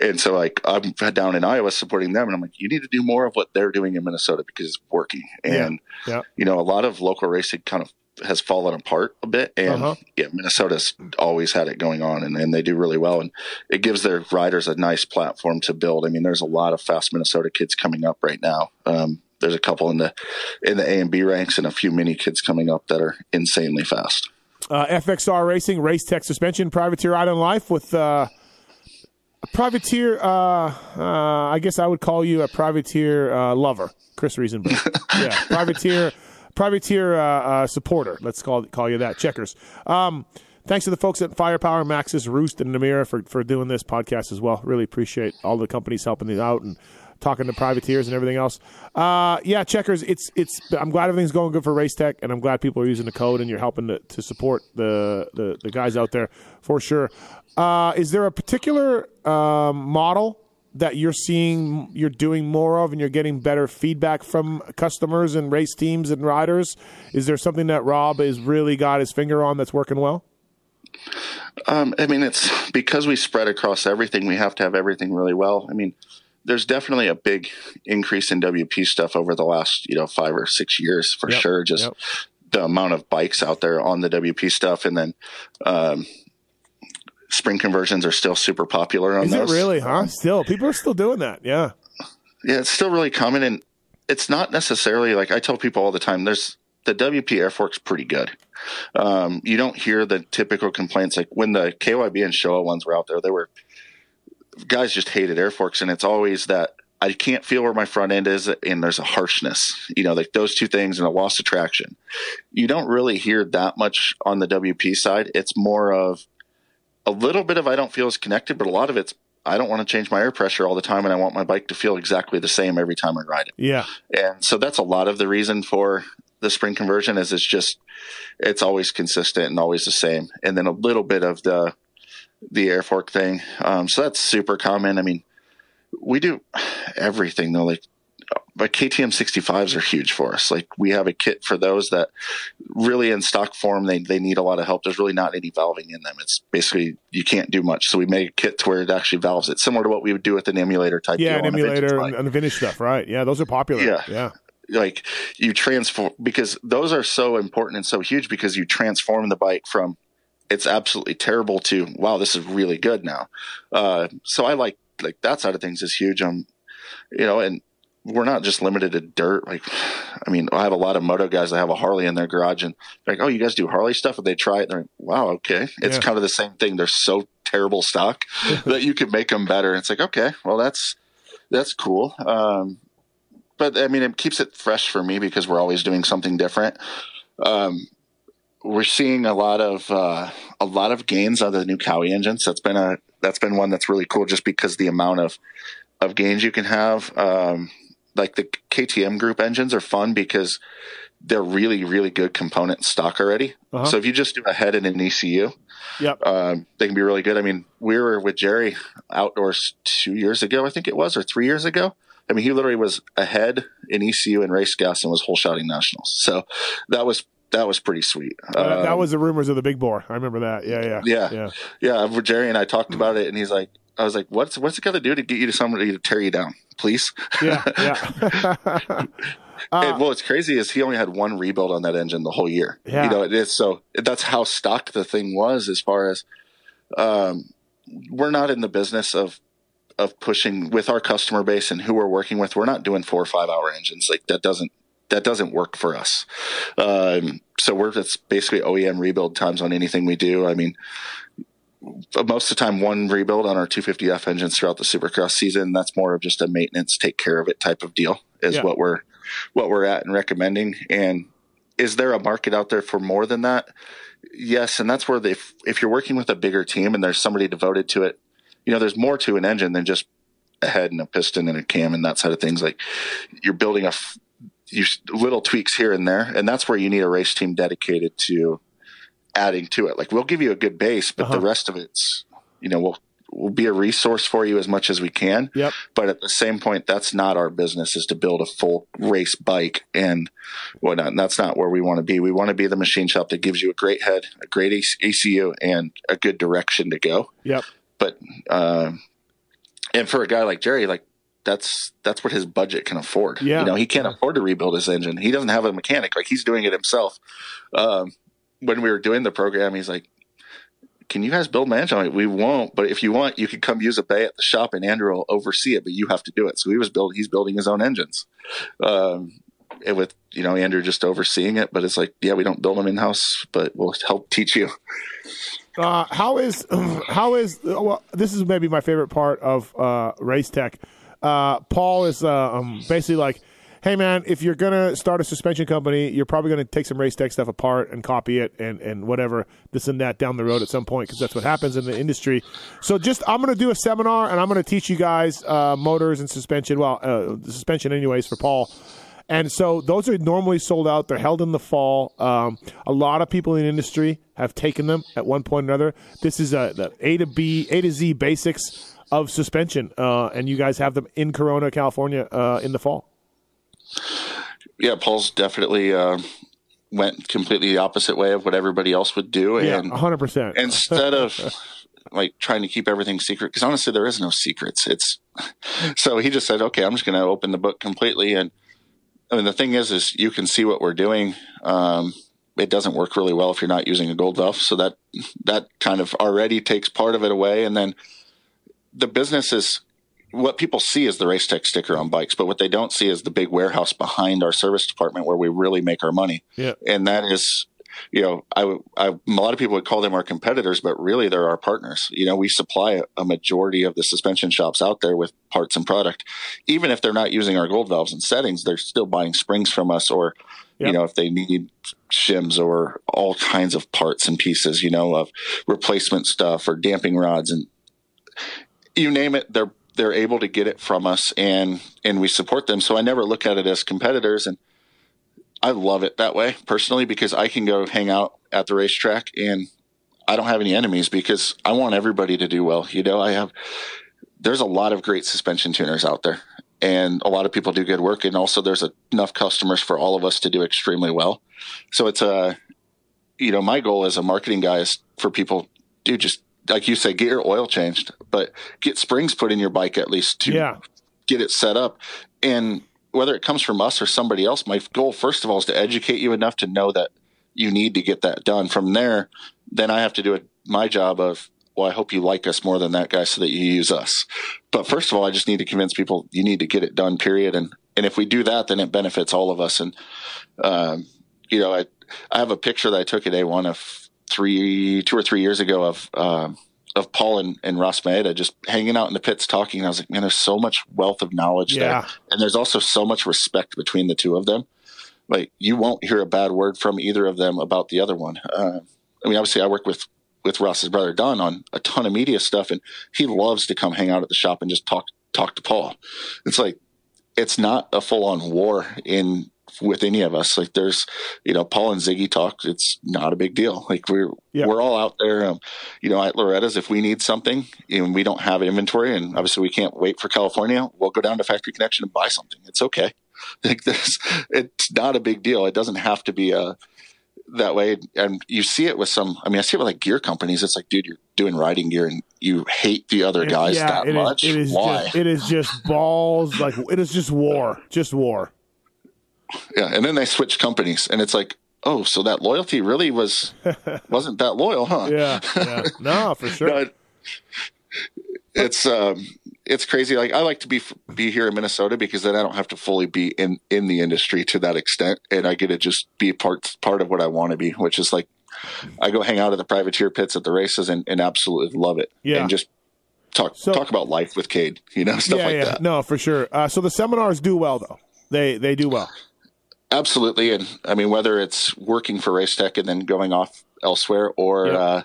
and so like I'm down in Iowa supporting them and I'm like, you need to do more of what they're doing in Minnesota because it's working. And, yeah. Yeah. you know, a lot of local racing kind of has fallen apart a bit, and uh-huh. yeah, Minnesota's always had it going on, and, and they do really well, and it gives their riders a nice platform to build. I mean, there's a lot of fast Minnesota kids coming up right now. Um, there's a couple in the in the A and B ranks, and a few mini kids coming up that are insanely fast. Uh, FXR Racing, Race Tech Suspension, Privateer Island Life with. Uh privateer uh, uh, i guess i would call you a privateer uh, lover chris riesenberg yeah privateer privateer uh, uh, supporter. Let's call call you that. Checkers. Um, thanks to the folks at Firepower, Maxxis, Roost, and Namura for for doing this podcast as well. Really appreciate all the companies helping me out and talking to privateers and everything else. Uh, yeah, checkers. It's it's. I'm glad everything's going good for Race Tech, and I'm glad people are using the code and you're helping to, to support the, the the guys out there for sure. Uh, is there a particular um, model that you're seeing you're doing more of and you're getting better feedback from customers and race teams and riders? Is there something that Rob has really got his finger on that's working well? Um, I mean, it's because we spread across everything, we have to have everything really well. I mean, there's definitely a big increase in WP stuff over the last, you know, five or six years for yep, sure. Just yep. the amount of bikes out there on the WP stuff. And then, um, spring conversions are still super popular on Is those. it really, huh? Still, people are still doing that. Yeah. Yeah, it's still really common. And it's not necessarily like I tell people all the time, there's the WP air fork's pretty good. Um, you don't hear the typical complaints like when the KYB and Showa ones were out there, they were guys just hated air forks. And it's always that I can't feel where my front end is, and there's a harshness, you know, like those two things and a loss of traction. You don't really hear that much on the WP side. It's more of a little bit of I don't feel as connected, but a lot of it's I don't want to change my air pressure all the time, and I want my bike to feel exactly the same every time I ride it. Yeah, and so that's a lot of the reason for the spring conversion is it's just it's always consistent and always the same, and then a little bit of the the air fork thing. Um, so that's super common. I mean, we do everything though, like but KTM 65s are huge for us. Like we have a kit for those that really in stock form, they, they need a lot of help. There's really not any valving in them. It's basically, you can't do much. So we make a kit to where it actually valves it similar to what we would do with an emulator type. Yeah, an emulator and the vintage stuff, right? Yeah. Those are popular. Yeah. Yeah. Like you transform because those are so important and so huge because you transform the bike from it's absolutely terrible to wow, this is really good now. Uh, so I like like that side of things is huge. Um, you know, and we're not just limited to dirt. Like, I mean, I have a lot of moto guys that have a Harley in their garage and they're like, Oh, you guys do Harley stuff? And they try it. And they're like, wow, okay. It's Yeah. kind of the same thing. They're so terrible stock that you can make them better. It's like, okay, well, that's, that's cool. Um, but I mean, it keeps it fresh for me because we're always doing something different. Um, we're seeing a lot of uh, a lot of gains out of the new Kawi engines. That's been a that's been one that's really cool, just because the amount of of gains you can have. Um, like the KTM group engines are fun because they're really really good component stock already. Uh-huh. So if you just do a head and an ECU, Yep. um, they can be really good. I mean, we were with Jerry outdoors two years ago, I think it was, or three years ago. I mean, he literally was ahead in ECU and race gas and was whole shotting nationals. So that was that was pretty sweet. Uh, that Um, was the rumors of the big bore. I remember that. Yeah, yeah, Yeah. yeah. yeah. Jerry and I talked about it, and he's like, I was like, what's what's it got to do to get you to somebody to tear you down, please? yeah, yeah. Uh, and, well, what's crazy is he only had one rebuild on that engine the whole year. Yeah. You know, it is so that's how stock the thing was as far as um, we're not in the business of of pushing with our customer base and who we're working with. We're not doing four or five hour engines like that doesn't that doesn't work for us. Um, so we're it's basically OEM rebuild times on anything we do. I mean, most of the time one rebuild on our 250F engines throughout the Supercross season. That's more of just a maintenance, take care of it type of deal is Yeah. what we're what we're at and recommending. And is there a market out there for more than that? Yes, and that's where the, if if you're working with a bigger team and there's somebody devoted to it, you know, there's more to an engine than just a head and a piston and a cam and that side of things. Like you're building a f- you little tweaks here and there, and that's where you need a race team dedicated to adding to it. Like we'll give you a good base, but the Uh-huh. rest of it's you know we'll we'll be a resource for you as much as we can. Yep. But at the same point, that's not our business is to build a full race bike and whatnot. And that's not where we want to be. We want to be the machine shop that gives you a great head, a great AC- ECU, and a good direction to go. Yep. But um, and for a guy like Jerry, like that's that's what his budget can afford. Yeah. You know, he can't afford to rebuild his engine. He doesn't have a mechanic. Like he's doing it himself. Um, when we were doing the program, he's like, "Can you guys build my engine?" I'm like, we won't, but if you want, you can come use a bay at the shop, and Andrew will oversee it. But you have to do it. So he was building. He's building his own engines. Um, and with you know Andrew just overseeing it, but it's like, yeah, we don't build them in house, but we'll help teach you. Uh, how is how is well? This is maybe my favorite part of uh, race tech. Uh, Paul is uh, um, basically like, "Hey man, if you're gonna start a suspension company, you're probably gonna take some race tech stuff apart and copy it and and whatever this and that down the road at some point because that's what happens in the industry." So just I'm gonna do a seminar and I'm gonna teach you guys uh, motors and suspension. Well, uh, suspension anyways for Paul. And so those are normally sold out. They're held in the fall. Um, a lot of people in the industry have taken them at one point or another. This is a, the A to B, A to Z basics of suspension, uh, and you guys have them in Corona, California, uh, in the fall. Yeah, Paul's definitely uh, went completely the opposite way of what everybody else would do, Yeah, and hundred percent. instead of like trying to keep everything secret, because honestly, there is no secrets. It's so he just said, "Okay, I'm just going to open the book completely." And I mean, the thing is, is you can see what we're doing. Um, it doesn't work really well if you're not using a gold valve, so that that kind of already takes part of it away, and then the business is what people see is the race tech sticker on bikes, but what they don't see is the big warehouse behind our service department where we really make our money. Yeah. And that is, you know, I, I, a lot of people would call them our competitors, but really they're our partners. You know, we supply a, a majority of the suspension shops out there with parts and product. Even if they're not using our gold valves and settings, they're still buying springs from us or, Yep. you know, if they need shims or all kinds of parts and pieces, you know, of replacement stuff or damping rods and you name it, they're they're able to get it from us and and we support them. So I never look at it as competitors and I love it that way personally because I can go hang out at the racetrack and I don't have any enemies because I want everybody to do well. You know, I have there's a lot of great suspension tuners out there and a lot of people do good work and also there's enough customers for all of us to do extremely well. So it's a you know, my goal as a marketing guy is for people do just like you say, get your oil changed, but get springs put in your bike at least to Yeah. get it set up. And whether it comes from us or somebody else, my goal, first of all, is to educate you enough to know that you need to get that done. From there, then I have to do it, my job of, well, I hope you like us more than that guy so that you use us. But first of all, I just need to convince people you need to get it done, period. And and if we do that, then it benefits all of us. And um, you know, I I have a picture that I took at A1 of three, two or three years ago of um, of Paul and, and Ross Maeda just hanging out in the pits talking. And I was like, man, there's so much wealth of knowledge Yeah. there, and there's also so much respect between the two of them. Like you won't hear a bad word from either of them about the other one. Uh, I mean, obviously, I work with with Ross's brother Donn on a ton of media stuff, and he loves to come hang out at the shop and just talk talk to Paul. It's like it's not a full on war in with any of us. Like there's, you know, Paul and Ziggy talk. It's not a big deal. Like we're Yeah. we're all out there. Um, you know, at Loretta's, if we need something and we don't have inventory, and obviously we can't wait for California, we'll go down to Factory Connection and buy something. It's okay. Like this, it's not a big deal. It doesn't have to be a that way. And you see it with some. I mean, I see it with like gear companies. It's like, dude, you're doing riding gear and you hate the other guys yeah, that it is- much. it is Why? Just, it is just balls. Like it is just war. Just war. Yeah, and then they switch companies, and it's like, oh, so that loyalty really was wasn't that loyal, huh? Yeah. yeah. No, for sure. No, it's um, it's crazy. Like I like to be be here in Minnesota because then I don't have to fully be in in the industry to that extent, and I get to just be part part of what I want to be, which is like I go hang out at the privateer pits at the races and, and absolutely love it, Yeah. and just talk So- talk about life with Cade, you know, stuff yeah, like yeah. that. No, for sure. Uh, so the seminars do well though. They they do well. Absolutely, and I mean whether it's working for Race Tech and then going off elsewhere, or uh,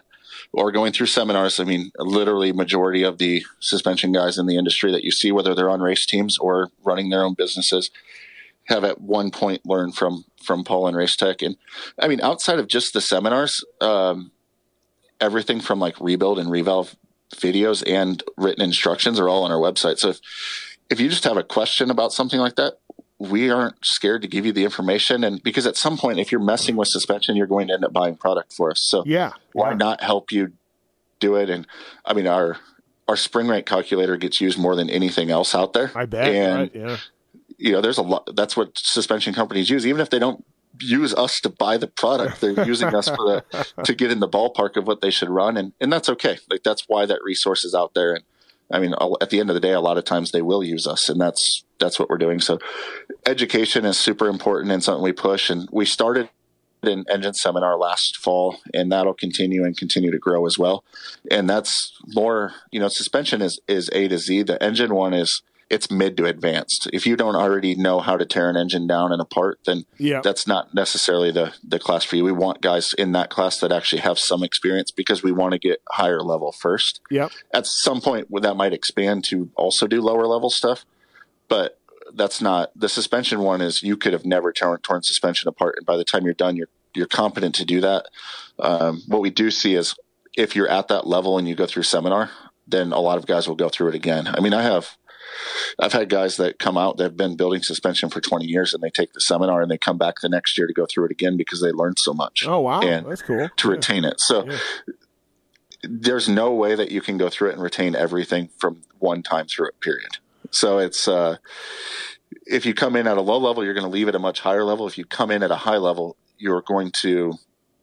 or going through seminars. I mean, literally majority of the suspension guys in the industry that you see, whether they're on race teams or running their own businesses, have at one point learned from from Paul and Race Tech. And I mean, outside of just the seminars, um, everything from like rebuild and revalve videos and written instructions are all on our website. So if if you just have a question about something like that, we aren't scared to give you the information. And because at some point, if you're messing with suspension, you're going to end up buying product for us. So Yeah. why yeah. not help you do it? And I mean, our our spring rate calculator gets used more than anything else out there. I bet. And right? Yeah. you know, there's a lot. That's what suspension companies use, even if they don't use us to buy the product. They're using us for the to get in the ballpark of what they should run, and and that's okay. Like that's why that resource is out there. And I mean, at the end of the day, a lot of times they will use us, and that's that's what we're doing. So, education is super important and something we push. And we started an engine seminar last fall, and that'll continue and continue to grow as well. And that's more, you know, suspension is is A to Z. The engine one is it's mid to advanced. If you don't already know how to tear an engine down and apart, then Yeah. that's not necessarily the the class for you. We want guys in that class that actually have some experience because we want to get higher level first. Yep. At some point, that might expand to also do lower level stuff, but that's not the suspension one. Is you could have never torn, torn suspension apart, and by the time you're done, you're you're competent to do that. Um, what we do see is if you're at that level and you go through seminar, then a lot of guys will go through it again. I mean, I have I've had guys that come out that have been building suspension for 20 years and they take the seminar and they come back the next year to go through it again because they learned so much Oh wow, And that's cool. to Yeah. retain it. So Yeah. there's no way that you can go through it and retain everything from one time through it, period. So it's, uh, if you come in at a low level, you're going to leave at a much higher level. If you come in at a high level, you're going to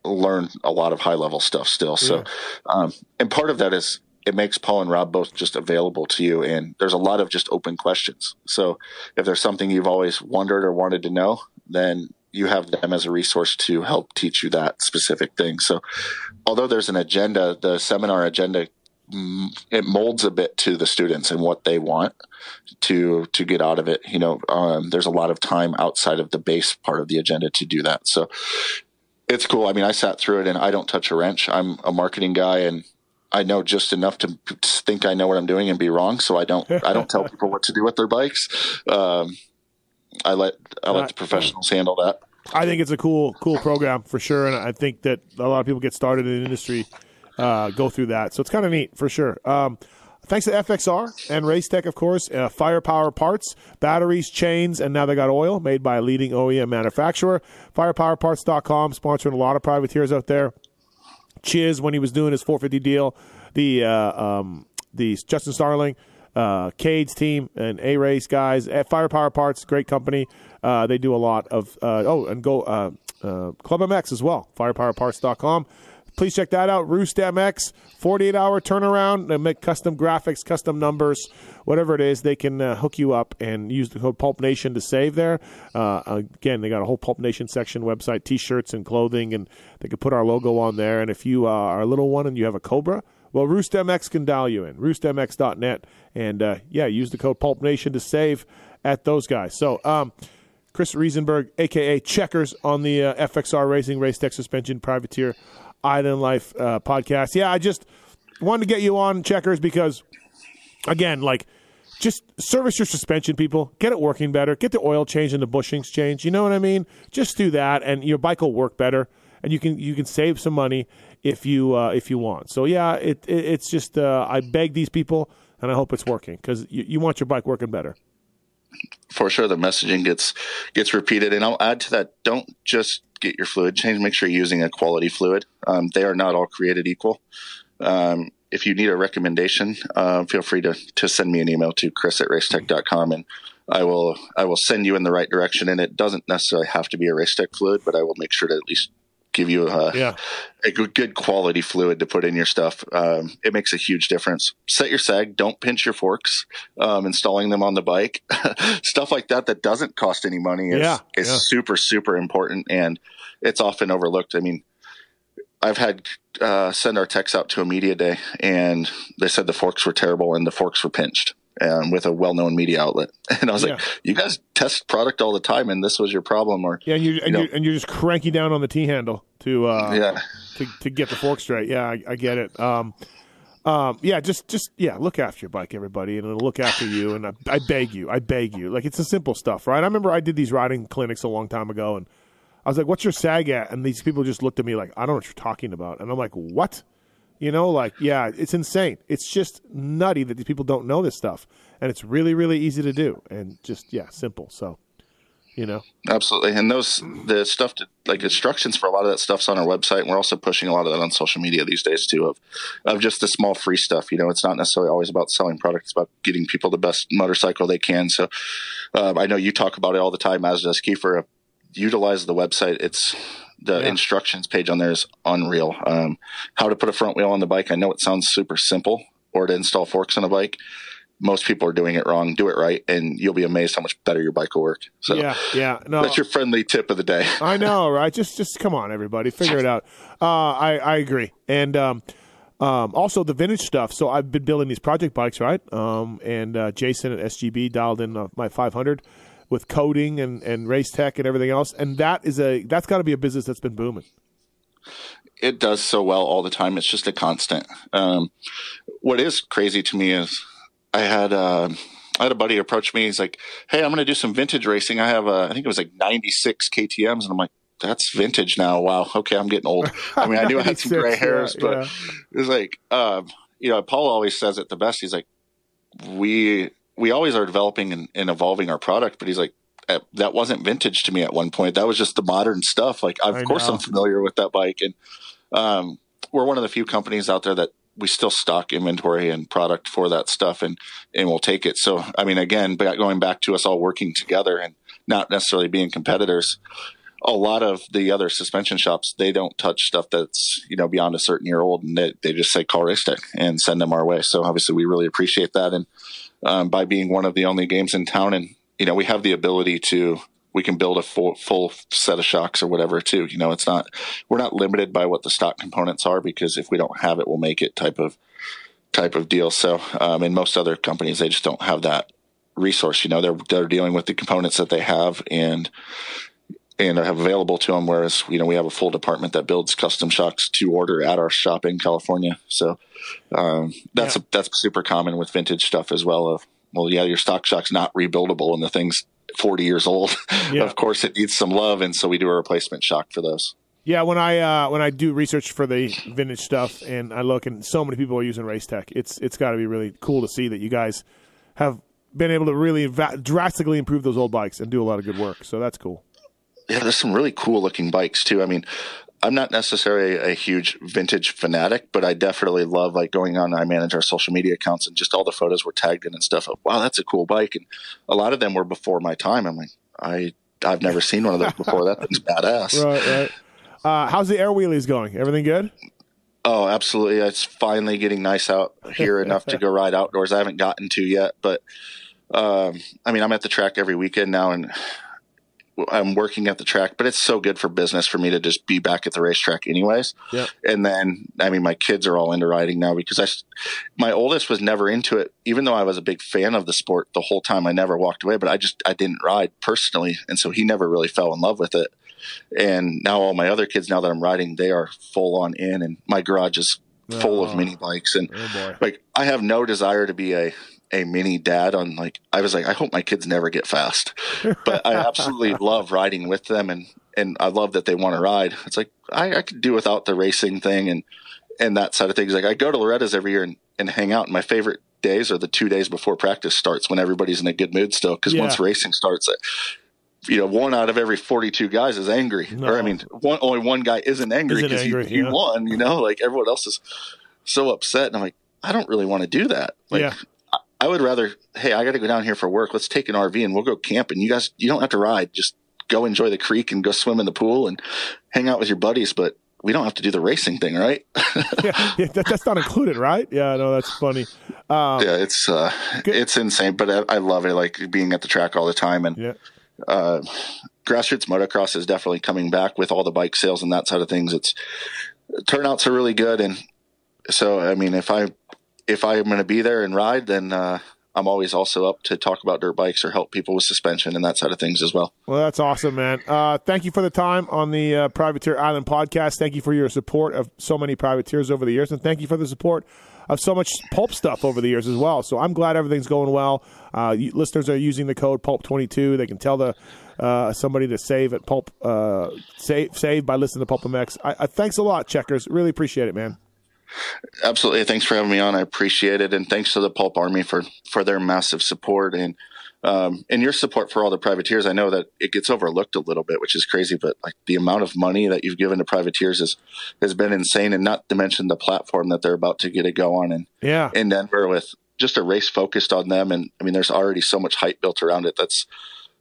learn a lot of high level stuff still. So, Yeah. um, and part of that is it makes Paul and Rob both just available to you. And there's a lot of just open questions. So if there's something you've always wondered or wanted to know, then you have them as a resource to help teach you that specific thing. So although there's an agenda, the seminar agenda, mm, it molds a bit to the students and what they want to to get out of it. You know, um, there's a lot of time outside of the base part of the agenda to do that. So it's cool. I mean, I sat through it and I don't touch a wrench. I'm a marketing guy and I know just enough to think I know what I'm doing and be wrong. So I don't I don't tell people what to do with their bikes. Um, I let I let the professionals handle that. I think it's a cool, cool program for sure, and I think that a lot of people get started in the industry uh, go through that, so it's kind of neat for sure. Um, thanks to FXR and Racetech, of course, uh, Firepower parts, batteries, chains, and now they got oil made by a leading OEM manufacturer. Firepowerparts.com sponsoring a lot of privateers out there. Chiz when he was doing his 450 deal, the uh, um, the Justin Starling, uh, Cade's team, and A Race guys at Firepower Parts, great company. Uh, they do a lot of uh, oh, and go uh, uh, Club MX as well. Firepowerparts.com. please check that out. Roost MX, 48 hour turnaround. They make custom graphics, custom numbers, whatever it is. They can uh, hook you up and use the code Pulp Nation to save there. Uh, again, they got a whole Pulp Nation section website, t shirts and clothing, and they can put our logo on there. And if you uh, are a little one and you have a Cobra, well, Roost MX can dial you in. RoostMX.net. And uh, yeah, use the code Pulp Nation to save at those guys. So, um, Chris Riesenberg, aka Checkers, on the uh, FXR Racing Race Tech Suspension Privateer Island Life uh, podcast. Yeah, I just wanted to get you on Checkers because, again, like just service your suspension, people. Get it working better. Get the oil change and the bushings changed. You know what I mean? Just do that, and your bike will work better, and you can you can save some money if you uh, if you want. So yeah, it, it it's just uh, I beg these people, and I hope it's working because you, you want your bike working better for sure the messaging gets gets repeated and i'll add to that don't just get your fluid change make sure you're using a quality fluid um, they are not all created equal um, if you need a recommendation uh, feel free to, to send me an email to chris at racetech.com and i will i will send you in the right direction and it doesn't necessarily have to be a racetech fluid but i will make sure to at least give you a, yeah. a good, good quality fluid to put in your stuff. Um, it makes a huge difference. Set your sag. Don't pinch your forks. Um, installing them on the bike, stuff like that that doesn't cost any money is, yeah. is yeah. super super important, and it's often overlooked. I mean, I've had uh, send our techs out to a media day, and they said the forks were terrible and the forks were pinched um, with a well-known media outlet. And I was Yeah. like, "You guys test product all the time, and this was your problem." Or Yeah, and, you and you're and you're just cranky down on the T handle to uh, yeah, to, to get the fork straight. Yeah, I, I get it. Um, um, yeah, just just yeah, look after your bike, everybody, and it'll look after you. And I, I beg you, I beg you. Like it's the simple stuff, right? I remember I did these riding clinics a long time ago, and I was like, "What's your sag at?" And these people just looked at me like, "I don't know what you're talking about," and I'm like, "What?" You know, like yeah, it's insane. It's just nutty that these people don't know this stuff, and it's really really easy to do, and just yeah, simple. So, you know, absolutely. And those the stuff to, like instructions for a lot of that stuff's on our website. And we're also pushing a lot of that on social media these days too. Of of just the small free stuff. You know, it's not necessarily always about selling products; It's about getting people the best motorcycle they can. So um, I know you talk about it all the time, as does Keefer. Utilize the website. It's the Yeah. instructions page on there is unreal. Um, how to put a front wheel on the bike. I know it sounds super simple, or to install forks on a bike. Most people are doing it wrong. Do it right, and you'll be amazed how much better your bike will work. So yeah, yeah. No, that's your friendly tip of the day. I know, right? Just, just come on, everybody, figure it out. Uh, I, I agree, and um, um, also the vintage stuff. So I've been building these project bikes, right? Um, and uh, Jason at SGB dialed in uh, my 500 with coding and, and race tech and everything else, and that is a that's got to be a business that's been booming. it does so well all the time. It's just a constant. Um, what is crazy to me is I had uh, I had a buddy approach me. He's like, "Hey, I'm going to do some vintage racing. I have a, I think it was like 96 KTM's," and I'm like. That's vintage now. Wow. Okay, I'm getting old. I mean, I knew I had some 96, gray hairs, yeah, but yeah. it was like, um, you know, Paul always says it the best. He's like, we we always are developing and, and evolving our product, but he's like, "Uh, that wasn't vintage to me at one point. That was just the modern stuff. Like, of I course, know. I'm familiar with that bike, and um, we're one of the few companies out there that we still stock inventory and product for that stuff, and and we'll take it. So, I mean, again, going back to us all working together and not necessarily being competitors. A lot of the other suspension shops, they don't touch stuff that's you know beyond a certain year old, and they, they just say call race tech and send them our way. So obviously, we really appreciate that, and um, by being one of the only games in town, and you know we have the ability to we can build a full full set of shocks or whatever too. You know, it's not we're not limited by what the stock components are because if we don't have it, we'll make it type of type of deal. So, um, in most other companies, they just don't have that resource. You know, they're they're dealing with the components that they have and and I have available to them. Whereas, you know, we have a full department that builds custom shocks to order at our shop in California. So um, that's Yeah. a, that's super common with vintage stuff as well. Of well, yeah, your stock shock's not rebuildable, and the thing's forty years old. Yeah. of course, it needs some love, and so we do a replacement shock for those. Yeah, when I uh, when I do research for the vintage stuff, and I look, and so many people are using Race Tech. It's it's got to be really cool to see that you guys have been able to really va- drastically improve those old bikes and do a lot of good work. So that's cool. Yeah, there's some really cool looking bikes too. I mean, I'm not necessarily a huge vintage fanatic, but I definitely love like going on. I manage our social media accounts and just all the photos were tagged in and stuff. Of, wow, that's a cool bike, and a lot of them were before my time. I'm like, I I've never seen one of those before. That thing's badass. Right, right. Uh, how's the air wheelies going? Everything good? Oh, absolutely. It's finally getting nice out here enough to go ride outdoors. I haven't gotten to yet, but um, I mean, I'm at the track every weekend now and I'm working at the track, but it's so good for business for me to just be back at the racetrack anyways. Yeah. And then, I mean, my kids are all into riding now because I, my oldest was never into it, even though I was a big fan of the sport the whole time. I never walked away, but I just, I didn't ride personally. And so he never really fell in love with it. And now all my other kids, now that I'm riding, they are full on in and my garage is full Oh. of mini bikes. And Oh like, I have no desire to be a, a mini dad on like I was like I hope my kids never get fast, but I absolutely love riding with them and and I love that they want to ride. It's like I, I could do without the racing thing and and that side of things. Like I go to Loretta's every year and, and hang out. And my favorite days are the two days before practice starts when everybody's in a good mood still. Because Yeah. once racing starts, uh, you know, one out of every 42 guys is angry. No. Or I mean, one, only one guy isn't angry because he, angry, he won. You know, like everyone else is so upset. And I'm like, I don't really want to do that. Like, Yeah. I, would rather, hey, I got to go down here for work. Let's take an RV and we'll go camping. You guys, you don't have to ride. Just go enjoy the creek and go swim in the pool and hang out with your buddies. But we don't have to do the racing thing, right? yeah, yeah that, that's not included, right? Yeah, no, that's funny. Um, yeah, it's uh, Good. it's insane, but I, I love it. Like being at the track all the time, and yeah. uh, grassroots motocross is definitely coming back with all the bike sales and that side of things. It's turnouts are really good, and so I mean, if I if I'm going to be there and ride, then uh, I'm always also up to talk about dirt bikes or help people with suspension and that side of things as well. Well, that's awesome, man. Uh, thank you for the time on the uh, Privateer Island podcast. Thank you for your support of so many privateers over the years, and thank you for the support of so much pulp stuff over the years as well. So I'm glad everything's going well. Uh, you, listeners are using the code Pulp22. They can tell the uh, somebody to save at Pulp uh, save save by listening to Pulp MX. I, I, thanks a lot, Checkers. Really appreciate it, man. Absolutely. Thanks for having me on. I appreciate it. And thanks to the Pulp Army for, for their massive support and, um, and your support for all the privateers. I know that it gets overlooked a little bit, which is crazy, but like the amount of money that you've given to privateers is, has been insane. And not to mention the platform that they're about to get a go on in, Yeah. in Denver with just a race focused on them. And I mean, there's already so much hype built around it. That's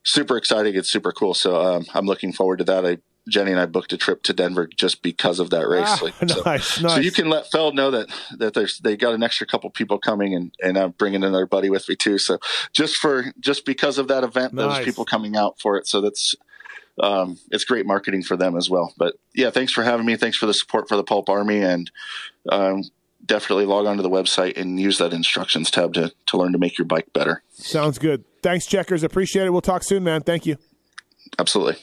super exciting. It's super cool. So, um, I'm looking forward to that. I, Jenny and I booked a trip to Denver just because of that race. Ah, Like, so- nice, nice. so you can let Feld know that that there's they got an extra couple people coming and and I'm bringing another buddy with me too. So just for just because of that event, Nice. those people coming out for it. So that's um, it's great marketing for them as well. But yeah, thanks for having me. Thanks for the support for the Pulp Army and um, definitely log on to the website and use that instructions tab to to learn to make your bike better. Sounds good. Thanks, Checkers. Appreciate it. We'll talk soon, man. Thank you. Absolutely.